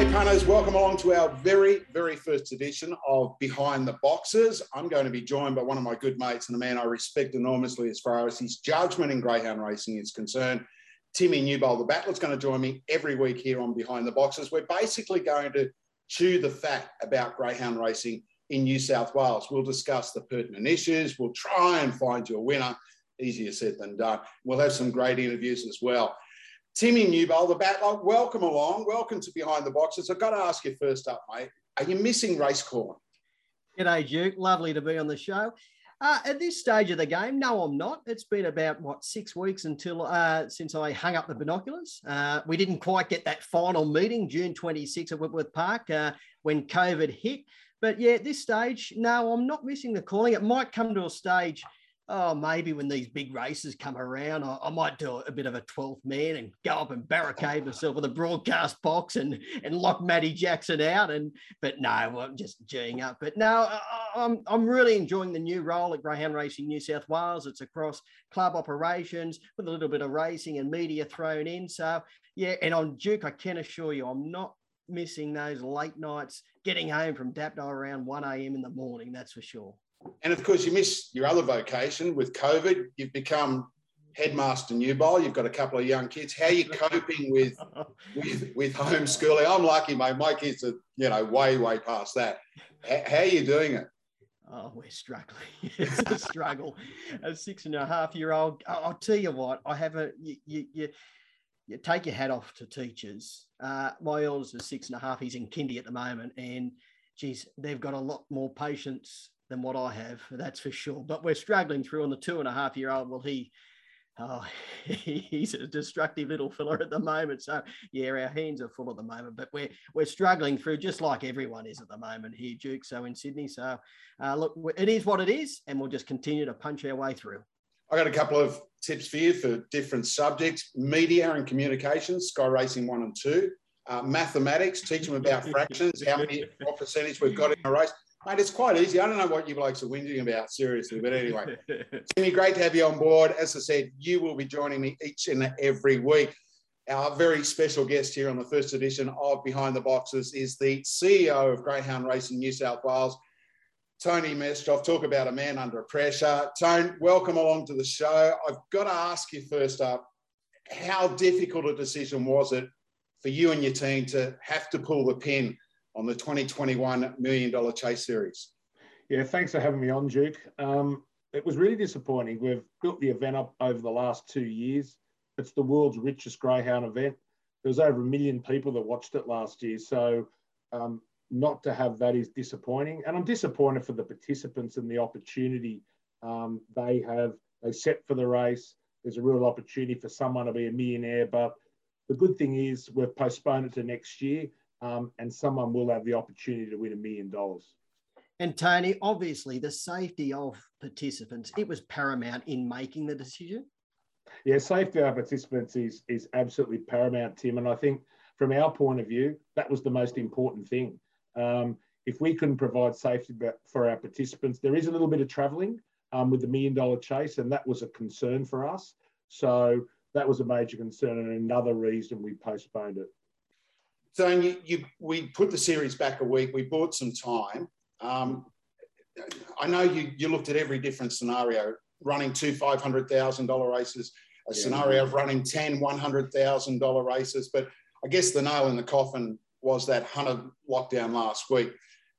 G'day, punters. Welcome along to our very, very first edition of Behind the Boxes. I'm going to be joined by one of my good mates and a man I respect enormously as far as his judgment in greyhound racing is concerned. Timmy Newbold, the battler's going to join me every week here on Behind the Boxes. We're basically going to chew the fat about greyhound racing in New South Wales. We'll discuss the pertinent issues. We'll try and find you a winner. Easier said than done. We'll have some great interviews as well. Timmy Newbold, the battler, welcome along. Welcome to Behind the Boxes. I've got to ask you first up, mate. Are you missing race calling? G'day, Duke. Lovely to be on the show. Uh, at this stage of the game, no, I'm not. It's been about what six weeks until uh, since I hung up the binoculars. Uh, we didn't quite get that final meeting, June 26 at Wentworth Park, uh, when COVID hit. But yeah, at this stage, no, I'm not missing the calling. It might come to a stage oh, maybe when these big races come around, I, I, might do a bit of a 12th man and go up and barricade myself with a broadcast box and, and lock Matty Jackson out. And but no, I'm just geeing up. But no, I, I'm, I'm really enjoying the new role at Greyhound Racing New South Wales. It's across club operations with a little bit of racing and media thrown in. So yeah, and on Duke, I can assure you, I'm not missing those late nights getting home from Dapto around 1 a.m. in the morning. That's for sure. And of course, you miss your other vocation with COVID. You've become headmaster Newbold. You've got a couple of young kids. How are you coping with with, with homeschooling? I'm lucky, mate. My kids are you know way way past that. How, how are you doing it? Oh, we're struggling. it's a struggle. A six and a half year old. I'll tell you what. I have a you you, you, you take your hat off to teachers. Uh, my eldest is six and a half. He's in kindy at the moment, and geez, they've got a lot more patience than what I have, that's for sure. But we're struggling through on the two and a half year old. Well, he, oh, he's a destructive little fella at the moment. So yeah, our hands are full at the moment, but we're we're struggling through just like everyone is at the moment here, Duke. So in Sydney. So uh, look, it is what it is, and we'll just continue to punch our way through. I got a couple of tips for you for different subjects: media and communications, Sky Racing One and Two. Uh, mathematics, teach them about fractions, how many, what percentage we've got in a race. Mate, it's quite easy. I don't know what you blokes are whinging about, seriously. But anyway, Timmy, great to have you on board. As I said, you will be joining me each and every week. Our very special guest here on the first edition of Behind the Boxes is the CEO of Greyhound Racing New South Wales, Tony Mestrov. Talk about a man under pressure. Tone, welcome along to the show. I've got to ask you first up, how difficult a decision was it for you and your team to have to pull the pin on the 2021 Million Dollar Chase Series. Yeah, thanks for having me on, Duke. Um, it was really disappointing. We've built the event up over the last two years. It's the world's richest greyhound event. There was over a million people that watched it last year. So um, not to have that is disappointing. And I'm disappointed for the participants and the opportunity um, they have. They set for the race. There's a real opportunity for someone to be a millionaire. But the good thing is we've postponed it to next year um, and someone will have the opportunity to win a million dollars. And Tony, obviously, the safety of participants it was paramount in making the decision. Yeah, safety of participants is is absolutely paramount, Tim. And I think from our point of view, that was the most important thing. Um, if we couldn't provide safety for our participants, there is a little bit of travelling um, with the million dollar chase, and that was a concern for us. So that was a major concern and another reason we postponed it. So you, you, we put the series back a week. We bought some time. Um, I know you, you looked at every different scenario, running two $500,000 races, a yeah. scenario of running 10 $100,000 races. But I guess the nail in the coffin was that Hunter lockdown last week.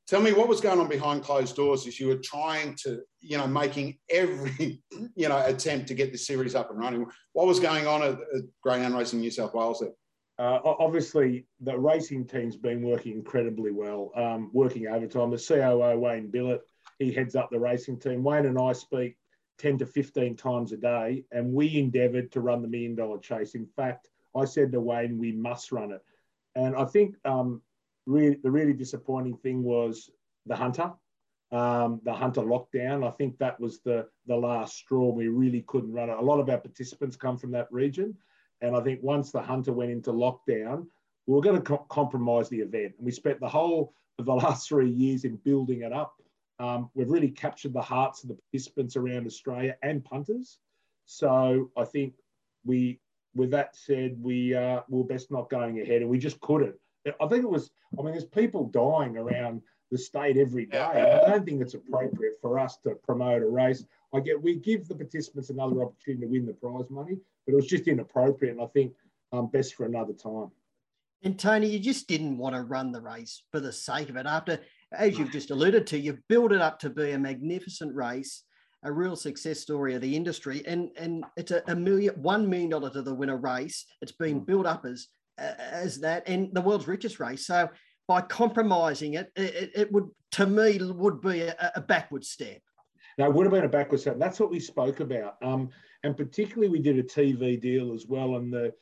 Tell me what was going on behind closed doors as you were trying to, you know, making every, you know, attempt to get the series up and running. What was going on at, at Greyhound Racing New South Wales there? Uh, obviously, the racing team's been working incredibly well, um, working overtime. The COO, Wayne Billett, he heads up the racing team. Wayne and I speak 10 to 15 times a day, and we endeavoured to run the million dollar chase. In fact, I said to Wayne, we must run it. And I think um, the really disappointing thing was the Hunter, um, the Hunter lockdown. I think that was the, the last straw. We really couldn't run it. A lot of our participants come from that region. And I think once the hunter went into lockdown, we were going to co- compromise the event. And we spent the whole of the last three years in building it up. Um, we've really captured the hearts of the participants around Australia and punters. So I think we, with that said, we uh, were best not going ahead, and we just couldn't. I think it was. I mean, there's people dying around the state every day. I don't think it's appropriate for us to promote a race. I get we give the participants another opportunity to win the prize money, but it was just inappropriate, and I think um, best for another time. And Tony, you just didn't want to run the race for the sake of it. After, as you've just alluded to, you've built it up to be a magnificent race, a real success story of the industry, and and it's a, a million, one million dollar to the winner race. It's been mm. built up as as that, and the world's richest race. So by compromising it, it, it would, to me, would be a, a backward step. No, it would have been a backward step. That's what we spoke about. Um, and particularly, we did a TV deal as well, and the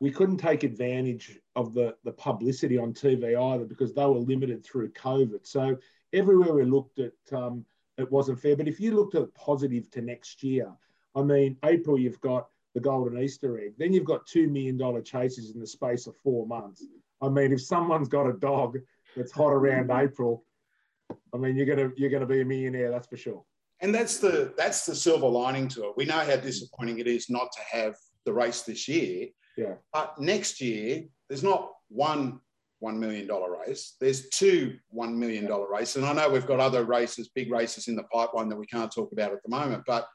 we couldn't take advantage of the, the publicity on TV either because they were limited through COVID. So everywhere we looked at, um, it wasn't fair. But if you looked at positive to next year, I mean, April you've got the golden Easter egg. Then you've got two million dollar chases in the space of four months. I mean, if someone's got a dog that's hot around April, I mean, you're gonna you're gonna be a millionaire, that's for sure. And that's the that's the silver lining to it. We know how disappointing it is not to have the race this year. Yeah. But next year, there's not one $1 million race. There's two $1 million races. And I know we've got other races, big races in the pipeline that we can't talk about at the moment, but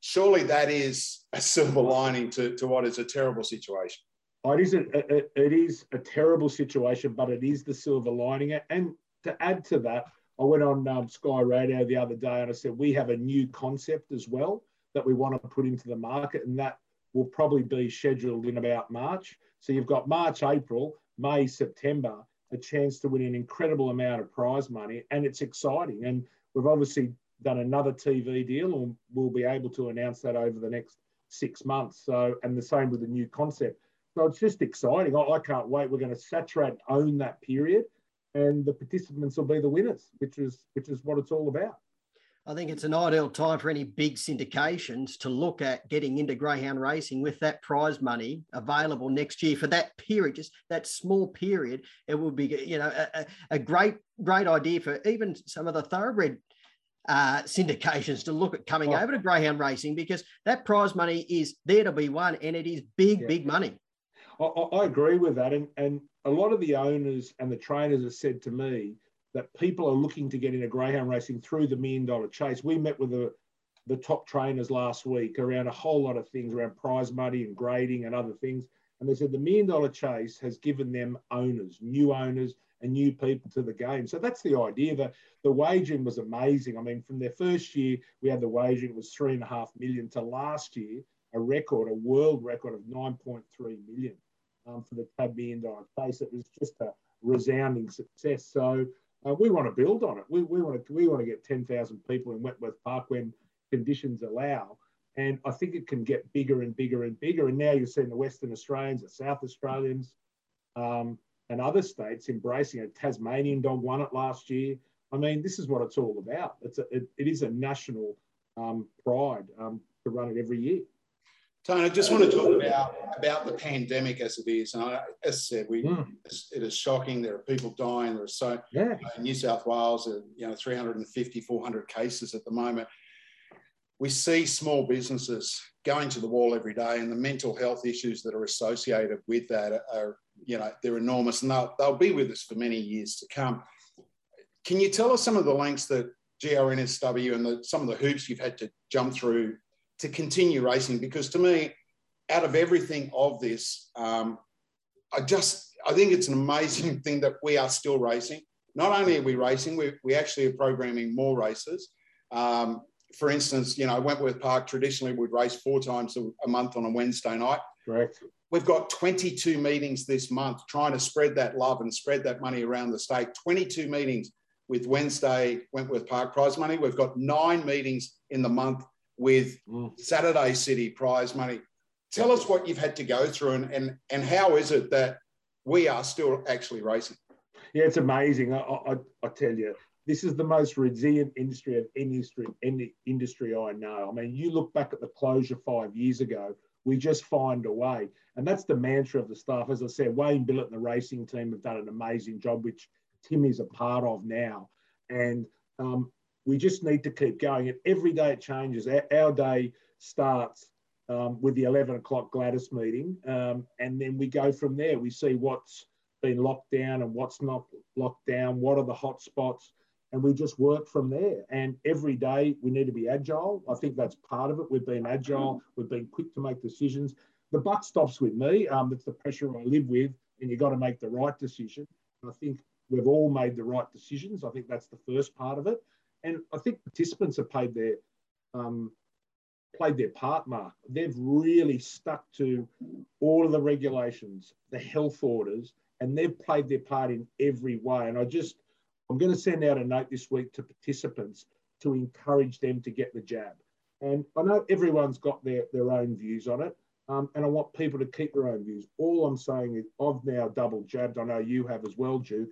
surely that is a silver lining to, to what is a terrible situation. Oh, it is a, it, it is a terrible situation, but it is the silver lining. And to add to that, I went on um, Sky Radio the other day and I said, we have a new concept as well that we want to put into the market. And that will probably be scheduled in about March. So you've got March, April, May, September, a chance to win an incredible amount of prize money. And it's exciting. And we've obviously done another TV deal and we'll be able to announce that over the next six months. So, and the same with the new concept. So it's just exciting. I, I can't wait. We're going to saturate, own that period, and the participants will be the winners, which is which is what it's all about. I think it's an ideal time for any big syndications to look at getting into greyhound racing with that prize money available next year for that period, just that small period. It would be, you know, a, a great, great idea for even some of the thoroughbred uh, syndications to look at coming oh. over to greyhound racing because that prize money is there to be won and it is big, yeah. big money. I, I, agree with that. And, and a lot of the owners and the trainers have said to me, that people are looking to get into greyhound racing through the million dollar chase. We met with the, the top trainers last week around a whole lot of things around prize money and grading and other things. And they said the million dollar chase has given them owners, new owners, and new people to the game. So that's the idea. The, the wagering was amazing. I mean, from their first year, we had the wagering was three and a half million to last year, a record, a world record of 9.3 million um, for the TAB million dollar chase. It was just a resounding success. So uh, we want to build on it. We, we want to we want to get 10,000 people in Wentworth Park when conditions allow. And I think it can get bigger and bigger and bigger. And now you're seeing the Western Australians, the South Australians, um, and other states embracing it. Tasmanian dog won it last year. I mean, this is what it's all about. It's a, it, it is a national um, pride um, to run it every year. Tony, I just want to talk about, about the pandemic as it is. And I, as I said, we, mm. it is shocking. There are people dying. There are so, yeah. in New South Wales, you know, 350, 400 cases at the moment. We see small businesses going to the wall every day and the mental health issues that are associated with that are, are you know, they're enormous and they'll, they'll be with us for many years to come. Can you tell us some of the lengths that GRNSW and the, some of the hoops you've had to jump through to continue racing because to me, out of everything of this, um, I just I think it's an amazing thing that we are still racing. Not only are we racing, we, we actually are programming more races. Um, for instance, you know, Wentworth Park traditionally would race four times a, a month on a Wednesday night. Correct. We've got 22 meetings this month trying to spread that love and spread that money around the state. 22 meetings with Wednesday Wentworth Park prize money. We've got nine meetings in the month with mm. Saturday City prize money. Tell us what you've had to go through and, and, and how is it that we are still actually racing? Yeah, it's amazing. I, I, I tell you, this is the most resilient industry of any industry, any industry I know. I mean, you look back at the closure five years ago, we just find a way. And that's the mantra of the staff. As I said, Wayne Billett and the racing team have done an amazing job, which Tim is a part of now. And um, we just need to keep going. And every day it changes. Our, our day starts um, with the 11 o'clock Gladys meeting. Um, and then we go from there. We see what's been locked down and what's not locked down, what are the hot spots, and we just work from there. And every day we need to be agile. I think that's part of it. We've been agile, we've been quick to make decisions. The buck stops with me. Um, it's the pressure I live with, and you've got to make the right decision. And I think we've all made the right decisions. I think that's the first part of it. And I think participants have paid their um, played their part, Mark. They've really stuck to all of the regulations, the health orders, and they've played their part in every way. And I just, I'm going to send out a note this week to participants to encourage them to get the jab. And I know everyone's got their, their own views on it. Um, and I want people to keep their own views. All I'm saying is I've now double jabbed. I know you have as well, Duke.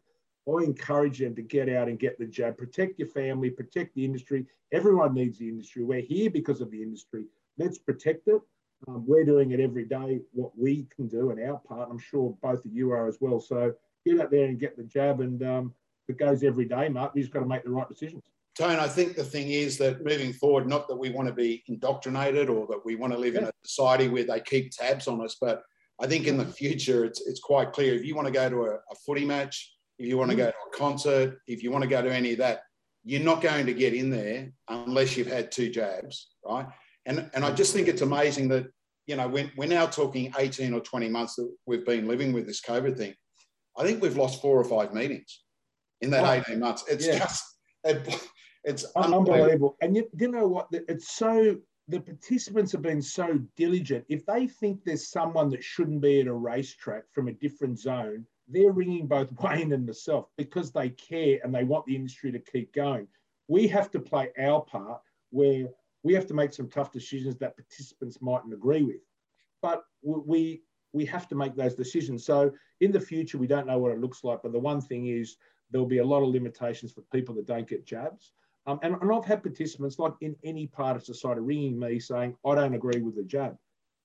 I encourage them to get out and get the jab. Protect your family, protect the industry. Everyone needs the industry. We're here because of the industry. Let's protect it. Um, we're doing it every day, what we can do and our part. I'm sure both of you are as well. So get out there and get the jab. And um, it goes every day, Mark. We just got to make the right decisions. Tone, I think the thing is that moving forward, not that we want to be indoctrinated or that we want to live yeah. in a society where they keep tabs on us, but I think in the future, it's, it's quite clear. If you want to go to a, a footy match, if you want to go to a concert, if you want to go to any of that, you're not going to get in there unless you've had two jabs, right? And, and I just think it's amazing that, you know, we're, we're now talking 18 or 20 months that we've been living with this COVID thing. I think we've lost four or five meetings in that oh, 18 months. It's yeah. just, it, it's unbelievable. unbelievable. And you, you know what? It's so, the participants have been so diligent. If they think there's someone that shouldn't be at a racetrack from a different zone, they're ringing both Wayne and myself because they care and they want the industry to keep going. We have to play our part where we have to make some tough decisions that participants mightn't agree with. But we we have to make those decisions. So in the future, we don't know what it looks like. But the one thing is there'll be a lot of limitations for people that don't get jabs. Um, and, and I've had participants, like in any part of society, ringing me saying, I don't agree with the jab.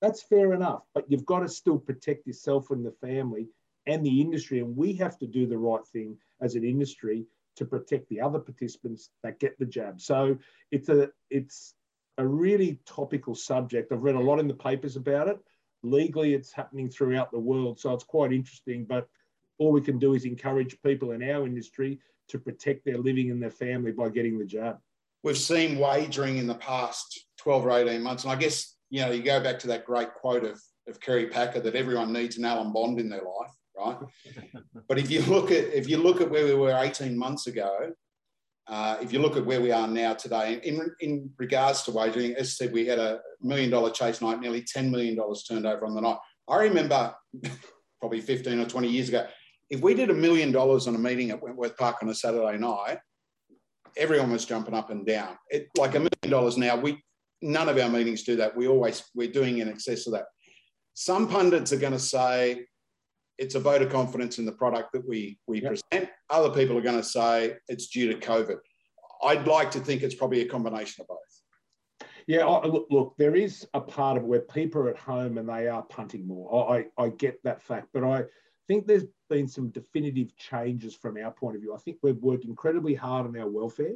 That's fair enough, but you've got to still protect yourself and the family and the industry. And we have to do the right thing as an industry to protect the other participants that get the jab. So it's a it's a really topical subject. I've read a lot in the papers about it. Legally, it's happening throughout the world, so it's quite interesting. But all we can do is encourage people in our industry to protect their living and their family by getting the jab. We've seen wagering in the past 12 or 18 months. And I guess, you know, you go back to that great quote of, of Kerry Packer that everyone needs an Alan Bond in their life, right? but if you look at if you look at where we were 18 months ago, uh, if you look at where we are now today, in, in regards to wagering, as I said, we had a million dollar chase night, nearly $10 million turned over on the night. I remember probably 15 or 20 years ago, if we did a million dollars on a meeting at Wentworth Park on a Saturday night, everyone was jumping up and down. It, like a million dollars now, we none of our meetings do that. We always we're doing in excess of that. Some pundits are going to say it's a vote of confidence in the product that we we yep. present. Other people are going to say it's due to COVID. I'd like to think it's probably a combination of both. Yeah, look, look, there is a part of where people are at home and they are punting more. I, I get that fact, but I think there's been some definitive changes from our point of view. I think we've worked incredibly hard on our welfare.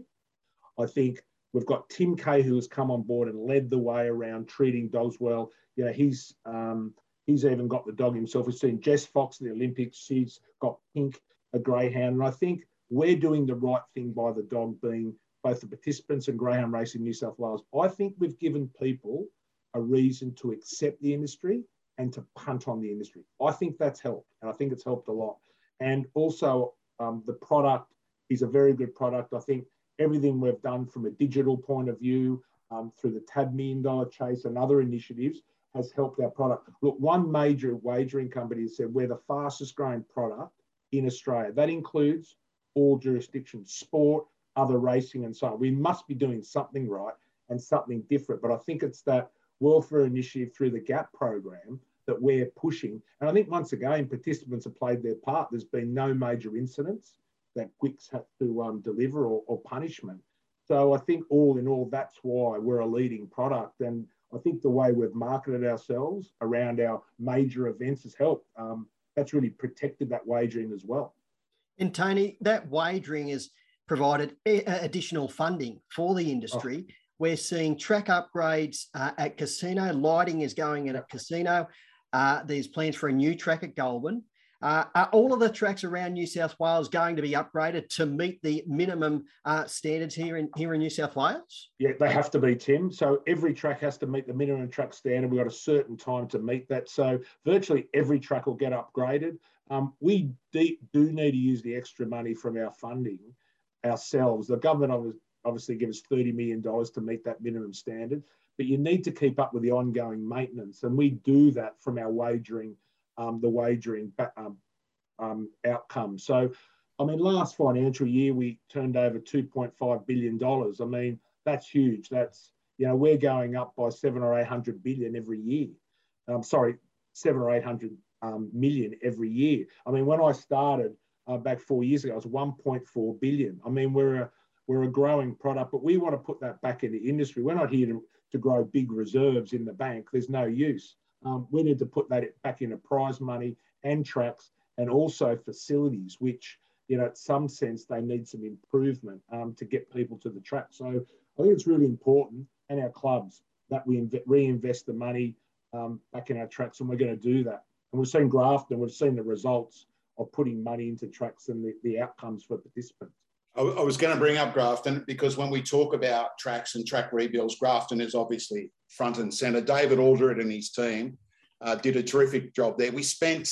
I think we've got Tim Kay who has come on board and led the way around treating dogs well. You know, he's um, he's even got the dog himself. We've seen Jess Fox in the Olympics. She's got Pink, a greyhound, and I think we're doing the right thing by the dog being both the participants and greyhound racing New South Wales. I think we've given people a reason to accept the industry and to punt on the industry. I think that's helped, and I think it's helped a lot. And also, um, the product is a very good product. I think everything we've done from a digital point of view, um, through the TAB Million Dollar Chase and other initiatives, has helped our product. Look, one major wagering company said we're the fastest growing product in Australia. That includes all jurisdictions, sport, other racing, and so on. We must be doing something right and something different. But I think it's that welfare initiative through the GAP program that we're pushing. And I think once again, participants have played their part. There's been no major incidents that GWIC's have to um, deliver or, or punishment. So I think all in all, that's why we're a leading product. And I think the way we've marketed ourselves around our major events has helped. Um, that's really protected that wagering as well. And Tony, that wagering has provided additional funding for the industry. Oh. We're seeing track upgrades uh, at Casino. Lighting is going in at Casino. Uh, there's plans for a new track at Goulburn. Uh, are all of the tracks around New South Wales going to be upgraded to meet the minimum uh, standards here in here in New South Wales? Yeah, they have to be, Tim. So every track has to meet the minimum track standard. We've got a certain time to meet that. So virtually every track will get upgraded. Um, we de- do need to use the extra money from our funding ourselves. The government obviously gives us $30 million to meet that minimum standard, but you need to keep up with the ongoing maintenance. And we do that from our wagering the wagering um, um, outcome. So, I mean, last financial year we turned over $2.5 billion. I mean, that's huge. That's, you know, we're going up by seven or 800 billion every year. Um, sorry, seven or 800 um, million every year. I mean, when I started uh, back four years ago, it was 1.4 billion. I mean, we're a, we're a growing product, but we want to put that back in the industry. We're not here to, to grow big reserves in the bank. There's no use. Um, we need to put that back into prize money and tracks and also facilities, which, you know, in some sense, they need some improvement um, to get people to the track. So I think it's really important, and our clubs, that we inv- reinvest the money um, back in our tracks, and we're going to do that. And we've seen Grafton, we've seen the results of putting money into tracks and the, the outcomes for participants. I was going to bring up Grafton because when we talk about tracks and track rebuilds, Grafton is obviously front and centre. David Aldred and his team uh, did a terrific job there. We spent,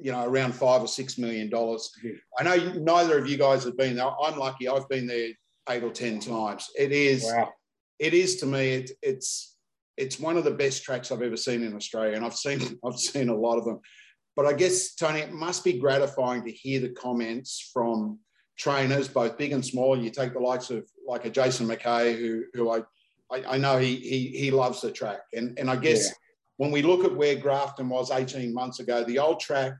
you know, around five or six million dollars. I know neither of you guys have been there. I'm lucky. I've been there eight or ten times. It is, wow. it is to me. It, it's it's one of the best tracks I've ever seen in Australia, and I've seen I've seen a lot of them. But I guess Tony, it must be gratifying to hear the comments from trainers, both big and small. You take the likes of like a Jason McKay, who who I I, I know he, he he loves the track, and and I guess yeah. when we look at where Grafton was 18 months ago, the old track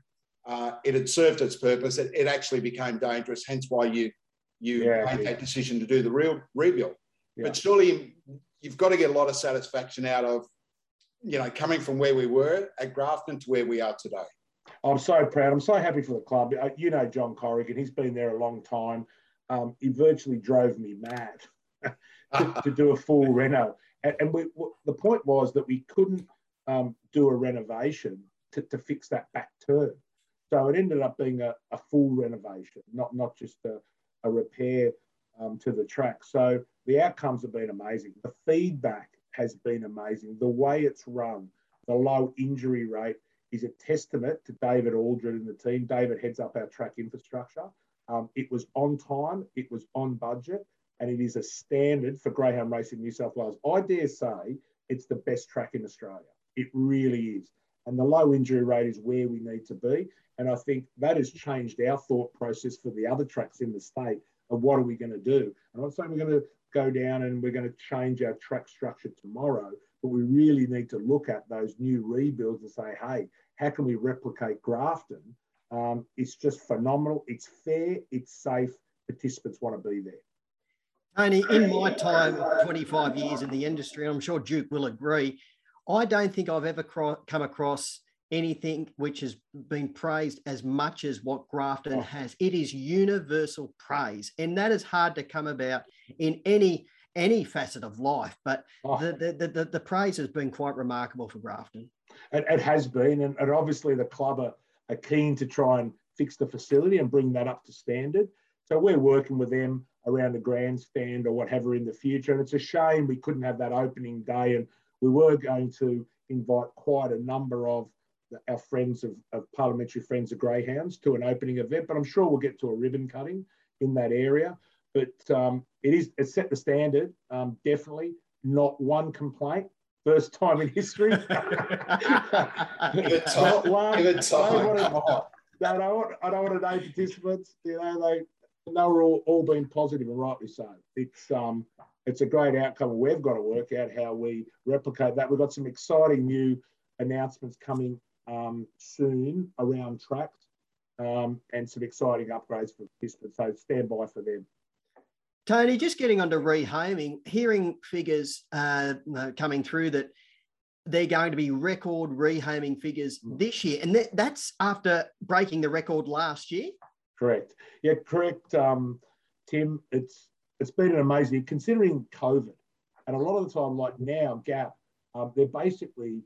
uh, it had served its purpose. It, it, actually became dangerous, hence why you you yeah, made yeah. that decision to do the real rebuild. But surely you've got to get a lot of satisfaction out of you know coming from where we were at Grafton to where we are today. I'm so proud. I'm so happy for the club. Uh, you know John Corrigan. He's been there a long time. Um, he virtually drove me mad to, to, do a full reno. And, and we, the point was that we couldn't um, do a renovation to, to, fix that back turn. So it ended up being a, a full renovation, not, not just a, a repair um, to the track. So the outcomes have been amazing. The feedback has been amazing. The way it's run, the low injury rate, is a testament to David Aldred and the team. David heads up our track infrastructure. Um, it was on time, it was on budget, and it is a standard for Greyhound Racing in New South Wales. I dare say it's the best track in Australia. It really is. And the low injury rate is where we need to be. And I think that has changed our thought process for the other tracks in the state of what are we going to do. And I'm saying we're going to go down and we're going to change our track structure tomorrow, but we really need to look at those new rebuilds and say, hey, how can we replicate Grafton? Um, it's just phenomenal. It's fair. It's safe. Participants want to be there. Tony, in my time, 25 years in the industry, I'm sure Duke will agree, I don't think I've ever come across anything which has been praised as much as what Grafton oh. has. It is universal praise, and that is hard to come about in any any facet of life. But oh. the, the, the, the, praise has been quite remarkable for Grafton. It, it has been, and, and, obviously the club are, are keen to try and fix the facility and bring that up to standard. So we're working with them around the grandstand or whatever in the future. And it's a shame we couldn't have that opening day. And we were going to invite quite a number of our friends of, of parliamentary friends of greyhounds to an opening event, but I'm sure we'll get to a ribbon cutting in that area. But um, it is it set the standard. Um, definitely not one complaint. First time in history. not one. Give it time. I don't want, I don't want to name participants. You know, they they were all, all being positive and rightly so. It's um it's a great outcome. We've got to work out how we replicate that. We've got some exciting new announcements coming um, soon around tracks um, and some exciting upgrades for participants. So stand by for them. Tony, just getting onto rehoming, hearing figures uh, coming through that they're going to be record rehoming figures mm. this year, and that, that's after breaking the record last year. Correct. Yeah, correct, um, Tim. It's it's been an amazing considering COVID, and a lot of the time, like now, Gap, um, they're basically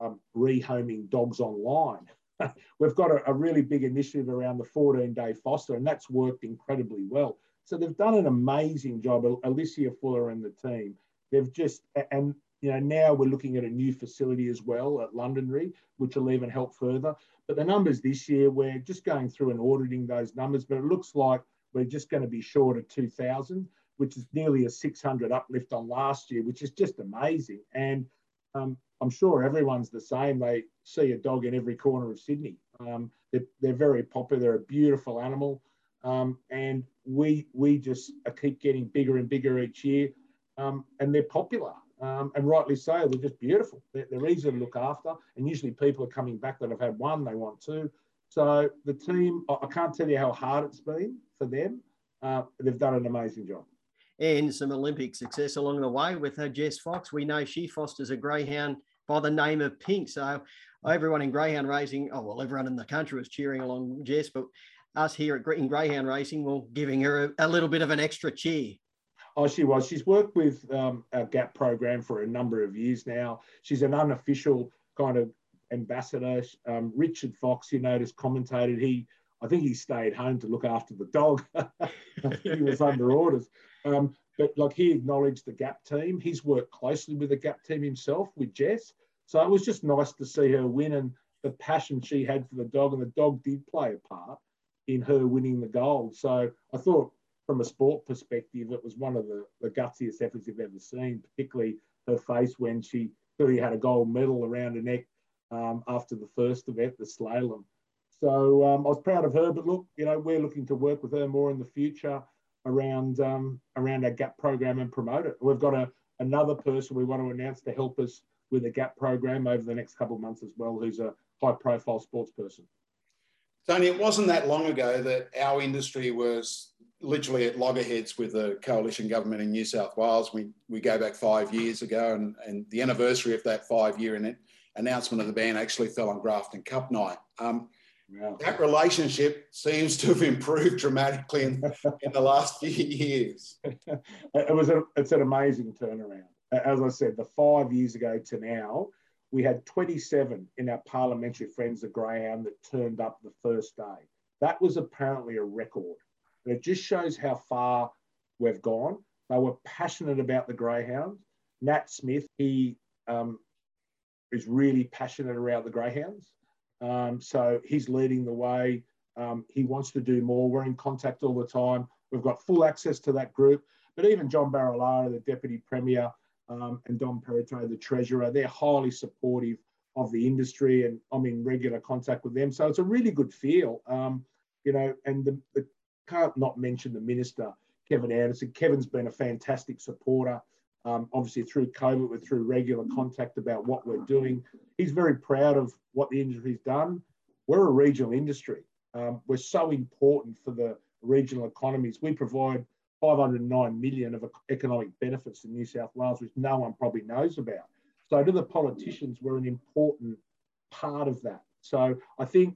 um, rehoming dogs online. we've got a, a, really big initiative around the 14 day foster, and that's worked incredibly well. So they've done an amazing job, Alicia Fuller and the team. They've just, and you know, now we're looking at a new facility as well at Londonderry, which will even help further. But the numbers this year, we're just going through and auditing those numbers, but it looks like we're just going to be short of 2,000, which is nearly a 600 uplift on last year, which is just amazing. And um, I'm sure everyone's the same. They see a dog in every corner of Sydney. Um, they're, they're, very popular. They're a beautiful animal, um, and we we just keep getting bigger and bigger each year, um, and they're popular. Um, and rightly so. They're just beautiful. They're, they're, easy to look after, and usually people are coming back that have had one, they want two. So the team, I can't tell you how hard it's been for them. Uh, they've done an amazing job and some Olympic success along the way with her Jess Fox. We know she fosters a greyhound by the name of Pink. So everyone in greyhound racing, oh well, everyone in the country was cheering along Jess, but us here at in greyhound racing, we're giving her a, a little bit of an extra cheer. Oh, she was. She's worked with um, our GAP program for a number of years now. She's an unofficial kind of ambassador. Um, Richard Fox, you notice, commentated. He, I think he stayed home to look after the dog. he was under orders. Um, but like he acknowledged the GAP team. He's worked closely with the GAP team himself with Jess. So it was just nice to see her win and the passion she had for the dog. And the dog did play a part in her winning the gold. So I thought from a sport perspective, it was one of the, the gutsiest efforts you've ever seen, particularly her face when she clearly had a gold medal around her neck um, after the first event, the slalom. So um, I was proud of her, but look, you know, we're looking to work with her more in the future around um, around our GAP program and promote it. We've got a, another person we want to announce to help us with the GAP program over the next couple of months as well, who's a high profile sports person. Tony, it wasn't that long ago that our industry was literally at loggerheads with the coalition government in New South Wales. We, we go back five years ago, and, and the anniversary of that five year announcement of the ban actually fell on Grafton Cup night. Um. That relationship seems to have improved dramatically in, in the last few years. It was a, it's an amazing turnaround. As I said, the five years ago to now, we had 27 in our parliamentary friends of Greyhound that turned up the first day. That was apparently a record. And it just shows how far we've gone. They were passionate about the Greyhounds. Nat Smith, he um, is really passionate around the Greyhounds. Um, so he's leading the way. Um, he wants to do more. We're in contact all the time. We've got full access to that group. But even John Barilaro, the Deputy Premier, um, and Dom Perrottet, the Treasurer, they're highly supportive of the industry and I'm in regular contact with them. So it's a really good feel. Um, you know, and the, the, can't not mention the Minister, Kevin Anderson. Kevin's been a fantastic supporter um, obviously through COVID, we're through regular contact about what we're doing. He's very proud of what the industry's done. We're a regional industry. Um, we're so important for the regional economies. We provide 509 million of economic benefits in New South Wales, which no one probably knows about. So to the politicians, we're an important part of that. So I think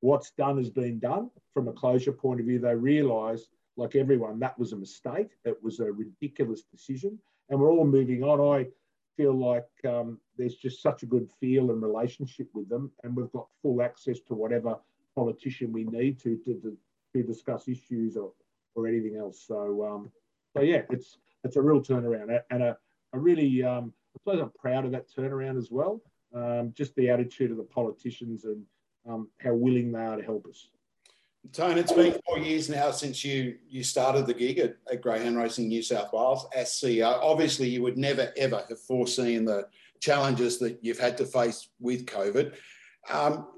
what's done has been done from a closure point of view. They realise, like everyone, that was a mistake. It was a ridiculous decision and we're all moving on. I feel like um, there's just such a good feel and relationship with them, and we've got full access to whatever politician we need to to, to discuss issues or, or anything else. So, um, so yeah, it's it's a real turnaround, and a, a really um, I suppose I'm proud of that turnaround as well. Um, just the attitude of the politicians and um, how willing they are to help us. Tone, it's been four years now since you you started the gig at, at Greyhound Racing New South Wales as CEO. Obviously, you would never ever have foreseen the challenges that you've had to face with COVID. Um,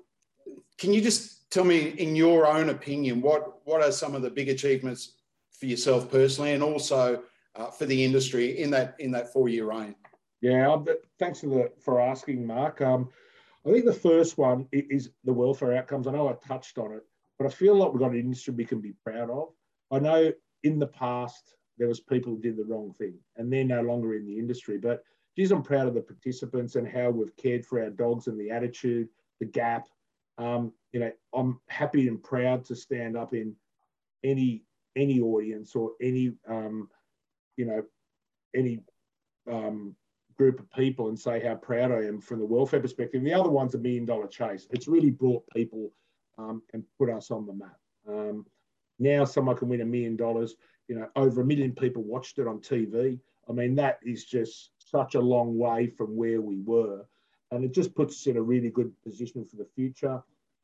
can you just tell me, in your own opinion, what what are some of the big achievements for yourself personally, and also uh, for the industry in that in that four year reign? Yeah, thanks for the for asking, Mark. Um, I think the first one is the welfare outcomes. I know I touched on it but I feel like we've got an industry we can be proud of. I know in the past there was people who did the wrong thing and they're no longer in the industry. But geez, I'm proud of the participants and how we've cared for our dogs and the attitude, the gap. Um, you know, I'm happy and proud to stand up in any any audience or any um, you know any um, group of people and say how proud I am from the welfare perspective. The other one's a million dollar chase. It's really brought people um, and put us on the map. Um, now someone can win a million dollars. You know, over a million people watched it on TV. I mean, that is just such a long way from where we were. And it just puts us in a really good position for the future.